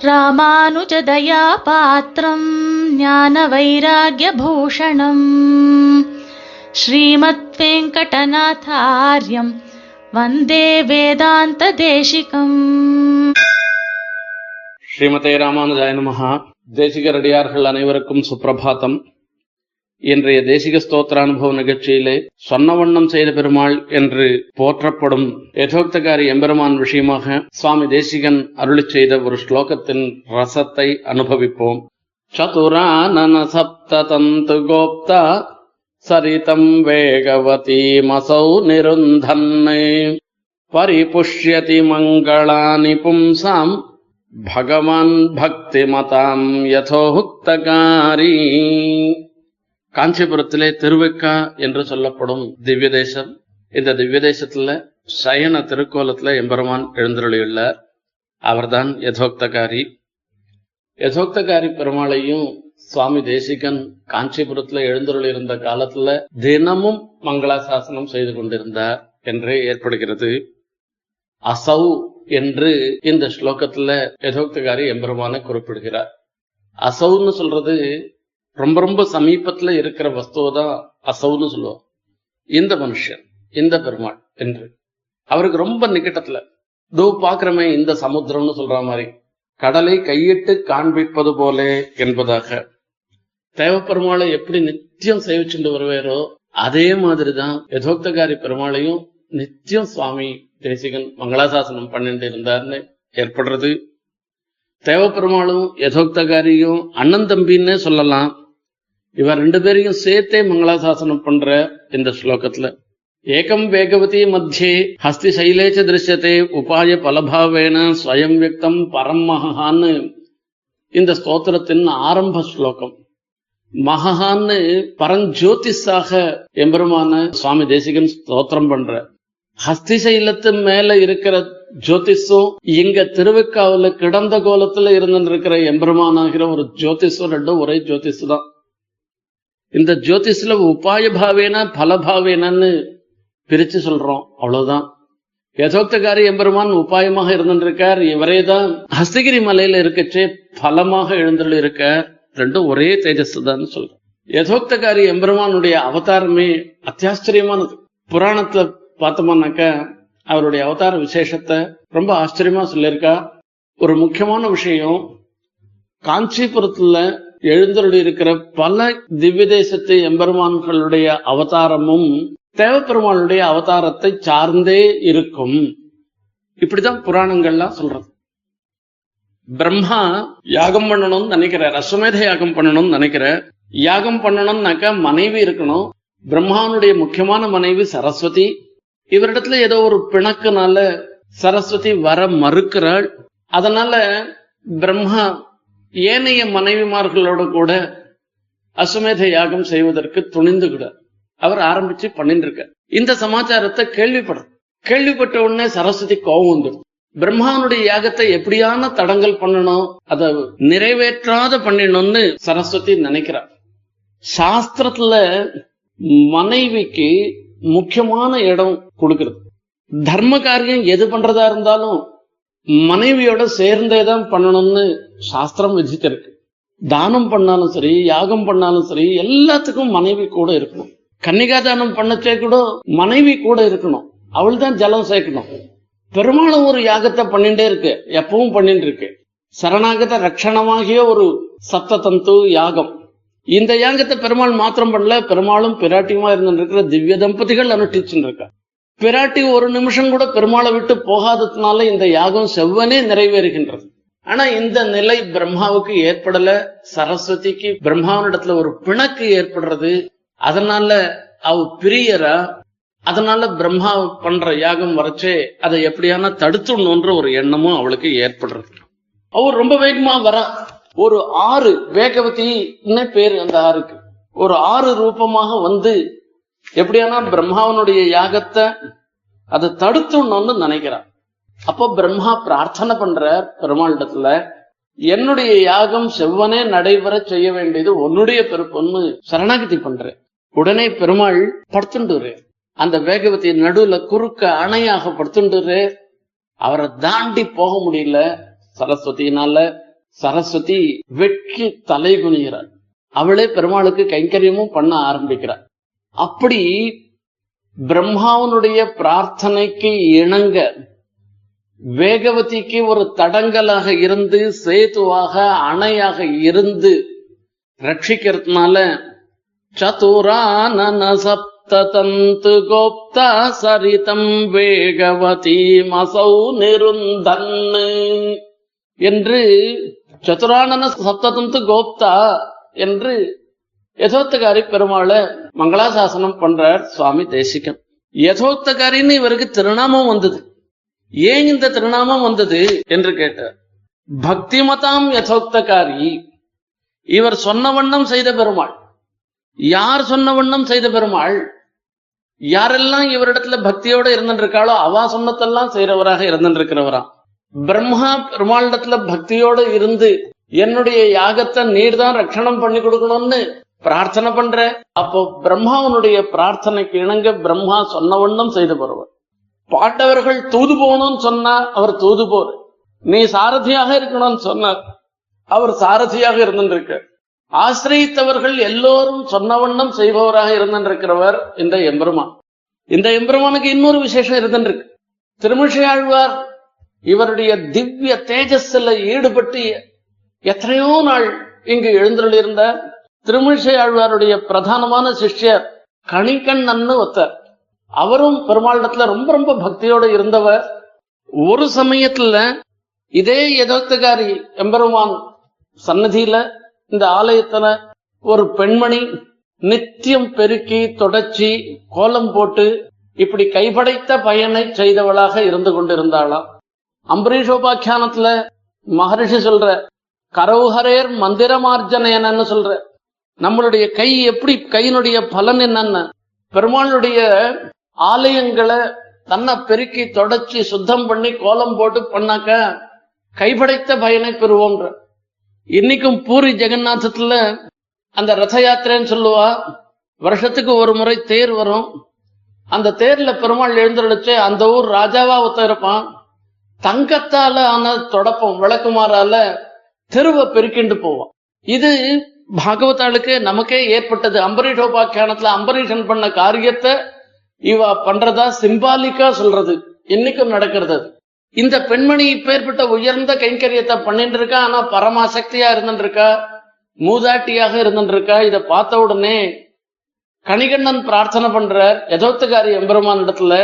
ராமானுஜதயா பாத்திரம் ஞான வைராகியபூஷணம் ஸ்ரீமத் வெங்கடநாதாரியம் வந்தே வேதாந்த தேசிகம் ஸ்ரீமதே ராமானுஜாய நமஹா தேசிகரடியார்கள் அனைவருக்கும் சுப்பிரபாதம் இன்றைய தேசிக ஸ்தோத்திர அனுபவ நிகழ்ச்சியிலே சொன்ன வண்ணம் செய்த பெருமாள் என்று போற்றப்படும் யதோக்தகாரி எம்பெருமான் விஷயமாக சுவாமி தேசிகன் அருளி செய்த ஒரு ஸ்லோகத்தின் ரசத்தை அனுபவிப்போம். சதுரானன சப்த தந்து கோப்தா சரிதம் வேகவதி வேகவதீமசௌ நிருந்தன்னை. பரிபுஷ்யதி மங்களானி பும்சாம் பகவான் பக்தி மதாம் யதோக்தகாரி. காஞ்சிபுரத்திலே திருவெக்கா என்று சொல்லப்படும் திவ்ய தேசம் இந்த திவ்ய தேசத்துல சயன திருக்கோலத்துல எம்பெருமான் எழுந்தருளியுள்ளார். அவர்தான் யதோக்தகாரி. யதோக்தகாரி பெருமாளையும் சுவாமி தேசிகன் காஞ்சிபுரத்துல எழுந்தருளி இருந்த காலத்துல தினமும் மங்களாசாசனம் செய்து கொண்டிருந்தார் என்று ஏற்படுகிறது. அசௌ என்று இந்த ஸ்லோகத்துல யதோக்தகாரி எம்பெருமான குறிப்பிடுகிறார். அசௌன்னு சொல்றது ரொம்ப ரொம்ப சமீபத்துல இருக்கிற வஸ்துவை தான் அசௌன்னு சொல்லுவார் இந்த மனுஷன் இந்த பெருமாள் என்று. அவருக்கு ரொம்ப நிக்கட்டத்துல தோ பாக்குறமே இந்த சமுத்திரம்னு சொல்ற மாதிரி. கடலை கையிட்டு காண்பிப்பது போல என்பதாக. தேவப்பெருமாளை எப்படி நித்தியம் சேவிச்சுட்டு வருவாரோ அதே மாதிரிதான் யதோக்தகாரி பெருமாளையும் நித்தியம் சுவாமி தேசிகன் மங்களாசாசனம் பண்ணிட்டு இருந்தார்னு ஏற்படுறது. தேவப்பெருமாளும் யதோக்தகாரியும் அண்ணன் தம்பின்னே சொல்லலாம். இவர் ரெண்டு பேரையும் சேர்த்தே மங்களாசாசனம் பண்ற இந்த ஸ்லோகத்துல. ஏகம் வேகவதி மத்தியே ஹஸ்தி சைலேச்ச திருஷ்யத்தை உபாய பலபாவேன ஸ்வயம் வியக்தம் பரம் மகான்னு இந்த ஸ்தோத்திரத்தின் ஆரம்ப ஸ்லோகம். மகான்னு பரஞ்சோதிஸாக எம்பெருமான சுவாமி தேசிகன் ஸ்தோத்திரம் பண்ற. ஹஸ்தி சைலத்து மேல இருக்கிற ஜோதிஷும் இங்க திருவிக்காவுல கிடந்த கோலத்துல இருந்துட்டு இருக்கிற எம்பெருமானாகிற ஒரு ஜோதிஷம் ரெண்டும் ஒரே ஜோதிஷு தான். இந்த ஜோதிஷ்ல உபாய பாவேனா பலபாவேனன்னு பிரிச்சு சொல்றோம். அவ்வளவுதான். யதோக்தகாரி எம்பெருமான் உபாயமாக இருந்திருக்கார். இவரே தான் ஹஸ்தகிரி மலையில இருக்கச்சே பலமாக எழுந்துள்ள இருக்கார் ரெண்டும் ஒரே தேஜஸ் தான் சொல்றோம். யதோக்தகாரி எம்பெருமானுடைய அவதாரமே அத்தியாச்சரியமானது புராணத்துல பார்த்தோம்னாக்க அவருடைய அவதார விசேஷத்தை ரொம்ப ஆச்சரியமா சொல்லியிருக்கா. ஒரு முக்கியமான விஷயம் காஞ்சிபுரத்துல எழுந்தருளி இருக்கிற பல திவ்ய தேசத்து எம்பெருமான்களுடைய அவதாரமும் தேவப்பெருமானுடைய அவதாரத்தை சார்ந்தே இருக்கும். இப்படிதான் புராணங்கள்லாம் சொல்றது. பிரம்மா யாகம் பண்ணணும்னு நினைக்கிறார் அஸ்வமேத யாகம் பண்ணணும்னு நினைக்கிறார். யாகம் பண்ணணும்னாக்கா மனைவி இருக்கணும். பிரம்மானுடைய முக்கியமான மனைவி சரஸ்வதி. இவரிடத்துல ஏதோ ஒரு பிணக்குனால சரஸ்வதி வர மறுக்கிறாள். அதனால பிரம்மா ஏனைய மனைவிமார்களோட கூட அசுமேத யாகம் செய்வதற்கு துணிந்துகிறார் அவர் ஆரம்பிச்சு பண்ணிட்டு இருக்கார் இந்த சமாச்சாரத்தை கேள்விப்படுற கேள்விப்பட்ட உடனே சரஸ்வதி கோபம் வந்துடும். பிரம்மாவனுடைய யாகத்தை எப்படியான தடங்கல் பண்ணணும் அதை நிறைவேற்றாத பண்ணிடணும்னு சரஸ்வதி நினைக்கிறார். சாஸ்திரத்துல மனைவிக்கு முக்கியமான இடம் கொடுக்கிறது. தர்ம காரியம் எது பண்றதா இருந்தாலும் மனைவியோட சேர்ந்தே தான் பண்ணணும்னு சாஸ்திரம் விதித்திருக்கு. தானம் பண்ணாலும் சரி யாகம் பண்ணாலும் சரி எல்லாத்துக்கும் மனைவி கூட இருக்கணும். கன்னிகா தானம் பண்ணச்சே கூட மனைவி கூட இருக்கணும். அவள் தான் ஜலம் சேர்க்கணும். பெருமாளும் ஒரு யாகத்தை பண்ணிட்டே இருக்கு. எப்பவும் பண்ணிட்டு இருக்கு. சரணாகத ரட்சணமாகிய ஒரு சப்த தந்து யாகம். இந்த யாகத்தை பெருமாள் மாத்திரம் பண்ணல பெருமாளும் பிராட்டியுமா இருந்திருக்கிற திவ்ய தம்பதிகள் அனுஷ்டிச்சுட்டு இருக்கா. பிராட்டி ஒரு நிமிஷம் கூட பெருமாளை விட்டு போகாததுனால இந்த யாகம் செவ்வனே நிறைவேறுகின்றது. ஆனா இந்த நிலை பிரம்மாவுக்கு ஏற்படல சரஸ்வதிக்கு பிரம்மாவனிடத்துல ஒரு பிணக்கு ஏற்படுறது அதனால அவ பிரியரா அதனால பிரம்மா பண்ற யாகம் வரைச்சே அதை எப்படியான தடுத்துடணுன்ற ஒரு எண்ணமும் அவளுக்கு ஏற்படுறது. அவர் ரொம்ப வேகமா வர. ஒரு ஆறு வேகவதின்னு பேரு அந்த ஆறுக்கு. ஒரு ஆறு ரூபமாக வந்து எப்படியானா பிரம்மாவனுடைய யாகத்தை அதை தடுத்துடணும்னு நினைக்கிறான் அப்போ பிரம்மா பிரார்த்தனை பண்ற பெருமாளிடத்துல என்னுடைய யாகம் செவ்வனே நடைபெற செய்ய வேண்டியது உன்னுடைய பொறுப்புன்னு சரணாகதி பண்றேன். உடனே பெருமாள் படுத்துண்டுரு அந்த வேகவதி நடுவுல குறுக்க அணையாக படுத்துண்டுரு அவரை தாண்டி போக முடியல. சரஸ்வதியினால சரஸ்வதி வெட்கி தலை குனிகிறார் அவளே பெருமாளுக்கு கைங்கரியமும் பண்ண ஆரம்பிக்கிறார். அப்படி பிரம்மாவனுடைய பிரார்த்தனைக்கு இணங்க வேகவதிக்கு ஒரு தடங்கலாக இருந்து சேதுவாக அணையாக இருந்து ரட்சிக்கிறதுனால சதுரானன சப்ததந்து கோப்தா சரிதம் வேகவதி மசௌ நிருந்தன்னு என்று சதுரானன சப்ததந்து கோப்தா என்று யதோத்தகாரி பெருமாளை மங்களாசாசனம் பண்றார் சுவாமி தேசிகன். யதோத்தகாரின்னு இவருக்கு திருநாமம் வந்தது. ஏன் இந்த திருநாமம் வந்தது என்று கேட்டார். பக்திமதாம் யதோக்தகாரி இவர் சொன்ன வண்ணம் செய்த பெருமாள். யார் சொன்ன வண்ணம் செய்த பெருமாள்? யாரெல்லாம் இவரிடத்துல பக்தியோட இருந்துருக்காளோ அவா சொன்னதெல்லாம் செய்யறவராக இருந்துருக்கிறவராம் பிரம்மா பெருமாளிடத்துல பக்தியோட இருந்து என்னுடைய யாகத்தை நீர் தான் ரட்சணம் பண்ணி கொடுக்கணும்னு பிரார்த்தனை பண்ற. அப்போ பிரம்மாவனுடைய பிரார்த்தனைக்கு இணங்க பிரம்மா சொன்ன வண்ணம் செய்து போறவர். பாண்டவர்கள் தூது போகணும்னு சொன்னா அவர் தூது போற நீ சாரதியாக இருக்கணும்னு சொன்னார். அவர் சாரதியாக இருந்திருக்க ஆசிரியத்தவர்கள் எல்லோரும் சொன்ன வண்ணம் செய்பவராக இருந்திருக்கிறவர் இந்த எம்பெருமான். இந்த எம்பெருமானுக்கு இன்னொரு விசேஷம் இருந்திருக்கு. திருமிஷையாழ்வார் இவருடைய திவ்ய தேஜஸ்ல ஈடுபட்டு எத்தனையோ நாள் இங்கு எழுந்தருளிருந்த திருமிழிசை ஆழ்வாருடைய பிரதானமான சிஷ்யர் கணிக்கண்ணன்னு ஒருத்தர். அவரும் பெருமாளிடத்துல ரொம்ப ரொம்ப பக்தியோட இருந்தவர். ஒரு சமயத்துல இதே எதோத்தகாரி எம்பெருமான் சன்னதியில இந்த ஆலயத்துல ஒரு பெண்மணி நித்தியம் பெருக்கி தொடச்சி கோலம் போட்டு இப்படி கைபடைத்த பயனை செய்தவளாக இருந்து கொண்டிருந்தாளாம். அம்பரீஷோபாக்கியானத்துல மகரிஷி சொல்ற கரவுஹரேர் மந்திரமார்ஜனேனன்னு சொல்ற நம்மளுடைய கை எப்படி கையினுடைய பலன் என்னன்னு? பெருமாளுடைய ஆலயங்களை தன்னை பெருக்கி தொடச்சி சுத்தம் பண்ணி கோலம் போட்டு பண்ணாக்க கைபடைத்த பயனை பெறுவோம்ன்ற இன்னைக்கும் பூரி ஜெகநாதத்துல அந்த ரத யாத்திரைன்னு சொல்லுவா வருஷத்துக்கு ஒரு முறை தேர் வரும். அந்த தேர்ல பெருமாள் எழுந்தருளிச்சு அந்த ஊர் ராஜாவா ஒருத்தன் இருப்பான். தங்கத்தால ஆன தொடப்பம் விளக்குமாறால தெருவை பெருக்கிண்டு போவான். இது பாகவதாளுக்கு நமக்கே ஏற்பட்டது. அம்பரீஷோபாக்கியானத்துல அம்பரீஷன் பண்ண காரியத்தை இவ பண்றதா சிம்பாலிக்கா சொல்றது. இன்னைக்கும் நடக்கிறது அது. இந்த பெண்மணி இப்பேற்பட்ட உயர்ந்த கைங்கரியத்தை பண்ணிட்டு இருக்கா ஆனா பரமாசக்தியா இருந்துட்டு இருக்கா மூதாட்டியாக இருந்துட்டு இதை இத பார்த்த உடனே கணிகண்ணன் பிரார்த்தனை பண்றார். யதோத்துக்காரி எம்பெருமான் இடத்துல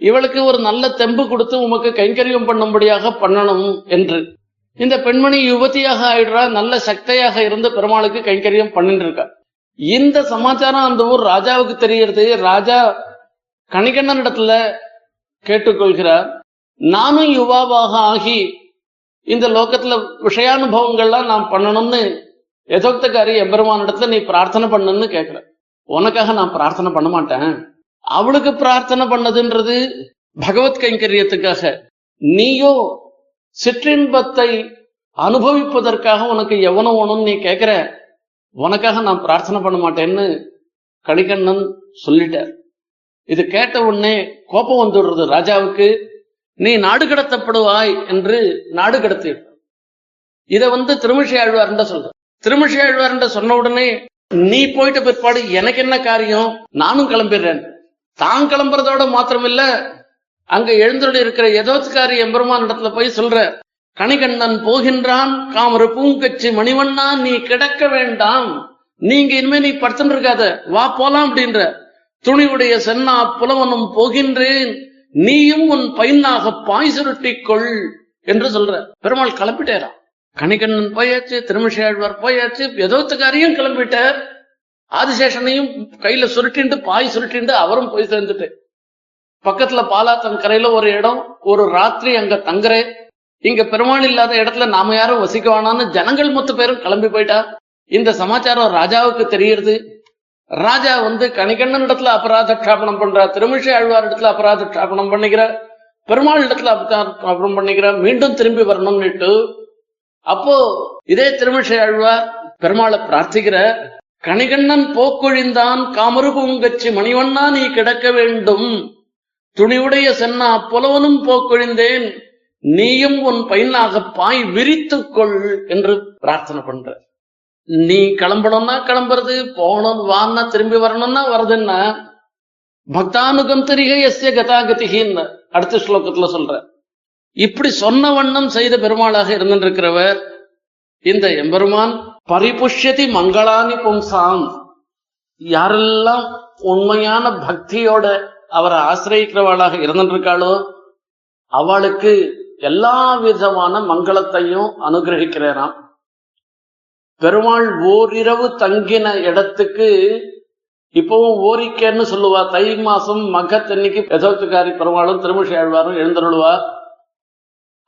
இவளுக்கு ஒரு நல்ல தெம்பு கொடுத்து உமக்கு கைங்கரியம் பண்ணும்படியாக பண்ணணும் என்று. இந்த பெண்மணி யுவதியாக ஆயிடுறா நல்ல சக்தியாக இருந்து பெருமாளுக்கு கைங்கரியம் பண்ணிட்டு இருக்கா இந்த சமாச்சாரம் அந்த ஊர் ராஜாவுக்கு தெரியறது ராஜா கணிகண்ணன் இடத்துல கேட்டுக்கொள்கிறார். நானும் யுவாவாக ஆகி இந்த லோகத்துல விஷயானுபவங்கள்லாம் நான் பண்ணணும்னு எதோக்தக்காரி எம்பெருமான் இடத்துல நீ பிரார்த்தனை பண்ணுன்னு கேட்கிற உனக்காக நான் பிரார்த்தனை பண்ண மாட்டேன். அவளுக்கு பிரார்த்தனை பண்ணதுன்றது பகவத் கைங்கரியத்துக்காக. நீயோ சிற்றின்பத்தை அனுபவிப்பதற்காக உனக்கு எவனோ வேணும்னு நீ கேட்குற உனக்காக நான் பிரார்த்தனை பண்ண மாட்டேன்னு கணிகண்ணன் சொல்லிட்டார். இது கேட்ட உடனே கோபம் வந்துடுறது ராஜாவுக்கு நீ நாடு கடத்தப்படுவாய் என்று நாடு கடத்தி இதை வந்து திருமிஷி ஆழ்வார்ன்ற சொல்ற திருமிஷி ஆழ்வார்ன்ற சொன்ன உடனே நீ போயிட்ட பிற்பாடு எனக்கு என்ன காரியம்? நானும் கிளம்பிடுறேன். தான் கிளம்புறதோட மாத்திரமில்ல அங்க எழுந்தருளி இருக்கிற எதோத்காரி எம்பெருமான் இடத்துல போய் சொல்ற கணிகண்ணன் போகின்றான் காமரு பூங்கச்சி மணிவண்ணா நீ கிடக்க வேண்டாம். நீங்க இனிமே நீ படுத்துட்டு இருக்காத வா போலாம் அப்படின்ற. துணிவுடைய சென்னா புலவனும் போகின்றேன் நீயும் உன் பையனாக பாய் சுருட்டிக்கொள் என்று சொல்ற. பெருமாள் கிளம்பிட்டேரா? கணிகண்ணன் போயாச்சு திருமிஷாழ்வார் போயாச்சு எதோத்துக்காரையும் கிளம்பிட்டார். ஆதிசேஷனையும் கையில சுருட்டிண்டு பாய் சுருட்டிண்டு அவரும் போய் சேர்ந்துட்டு. பக்கத்துல பாலாத்தன் கரையில ஒரு இடம் ஒரு ராத்திரி அங்க தங்குறேன் இங்க பெருமாள் இல்லாத இடத்துல நாம யாரும் வசிக்க வேணாம்னு ஜனங்கள் மொத்த பேரும் கிளம்பி போயிட்டா இந்த சமாச்சாரம் ராஜாவுக்கு தெரியுது ராஜா வந்து கணிகண்ணன் இடத்துல அபராத க்ஷாபனம் பண்றா திருமிஷை ஆழ்வார் இடத்துல அபராத க்ஷாபனம் பண்ணிக்கிற பெருமாள் இடத்துல அபராதம் பண்ணிக்கிற மீண்டும் திரும்பி வரணும்னுட்டு. அப்போ இதே திருமிஷை ஆழ்வார் பெருமாளை பிரார்த்திக்கிற கணிகண்ணன் போக்கொழிந்தான் காமரு பூங்கச்சி மணிவண்ணா நீ கிடக்க வேண்டும். துணிவுடைய சென்னா புலவனும் போக்கொழிந்தேன். நீயும் உன் பையனாக பாய் விரித்துக்கொள் என்று பிரார்த்தனை பண்ற. நீ கிளம்பணும்னா கிளம்புறது போகணும் வான்னா திரும்பி வரணும்னா வருதுன்னா பக்தானுகம் தெரிக எஸ்ய கதாகதிகின்னு அடுத்த ஸ்லோகத்துல சொல்ற. இப்படி சொன்ன வண்ணம் செய்த பெருமாளாக இருந்திருக்கிறவர் இந்த எம்பெருமான் பரிபுஷ்யதி மங்களானி பும்சாம். யாரெல்லாம் உண்மையான பக்தியோட அவரை ஆசிரியிக்கிறவளாக இருந்திருக்காளோ அவளுக்கு எல்லா விதமான மங்களத்தையும் அனுகிரகிக்கிறாராம். பெருமாள் ஓரிரவு தங்கின இடத்துக்கு இப்பவும் ஓரிக்கேன்னு சொல்லுவா. தை மாசம் மகத்தன்னைக்கு எதோத்துக்காரி பெருமாளும் திருமிஷி ஆழ்வாரும் எழுந்தருளுவா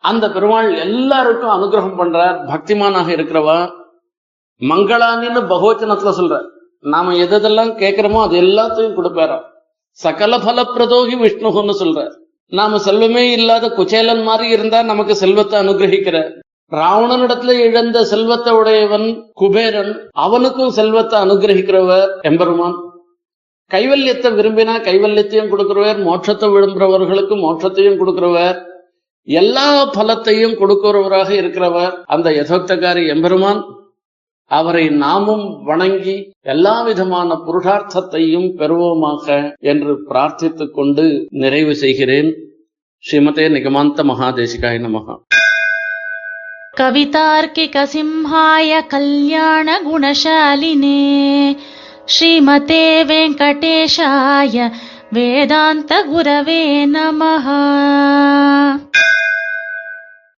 அந்த பெருமாள் எல்லாருக்கும் அனுகிரகம் பண்றார் பக்திமானாக இருக்கிறவா. மங்களானின்னு பகவச்சனத்துல சொல்ற நாம எதெல்லாம் கேட்கிறோமோ அது எல்லாத்தையும் கொடுப்பாராம். சகல பலப்பிரதோகி விஷ்ணுன்னு சொல்ற நாம செல்வமே இல்லாத குச்சேலன் மாதிரி இருந்தா நமக்கு செல்வத்தை அனுகிரகிக்கிற. ராவணனிடத்துல இழந்த செல்வத்தை உடையவன் குபேரன் அவனுக்கும் செல்வத்தை அனுகிரகிக்கிறவர் எம்பெருமான். கைவல்யத்தை விரும்பினா கைவல்யத்தையும் கொடுக்கிறவர் மோட்சத்தை விரும்புறவர்களுக்கு மோட்சத்தையும் கொடுக்கிறவர். எல்லா பலத்தையும் கொடுக்கிறவராக இருக்கிறவர் அந்த யதோக்தகாரி எம்பெருமான். அவரை நாமும் வணங்கி எல்லா விதமான புருஷார்த்தத்தையும் பெறுவோமாக என்று பிரார்த்தித்துக் கொண்டு நிறைவு செய்கிறேன் ஸ்ரீமதே நிகமாந்த மகாதேசிகாய நமகா कवितार्किकसिंहाय कल्याणगुणशालिने श्रीमते वेङ्कटेशाय वेदान्तगुरवे नमः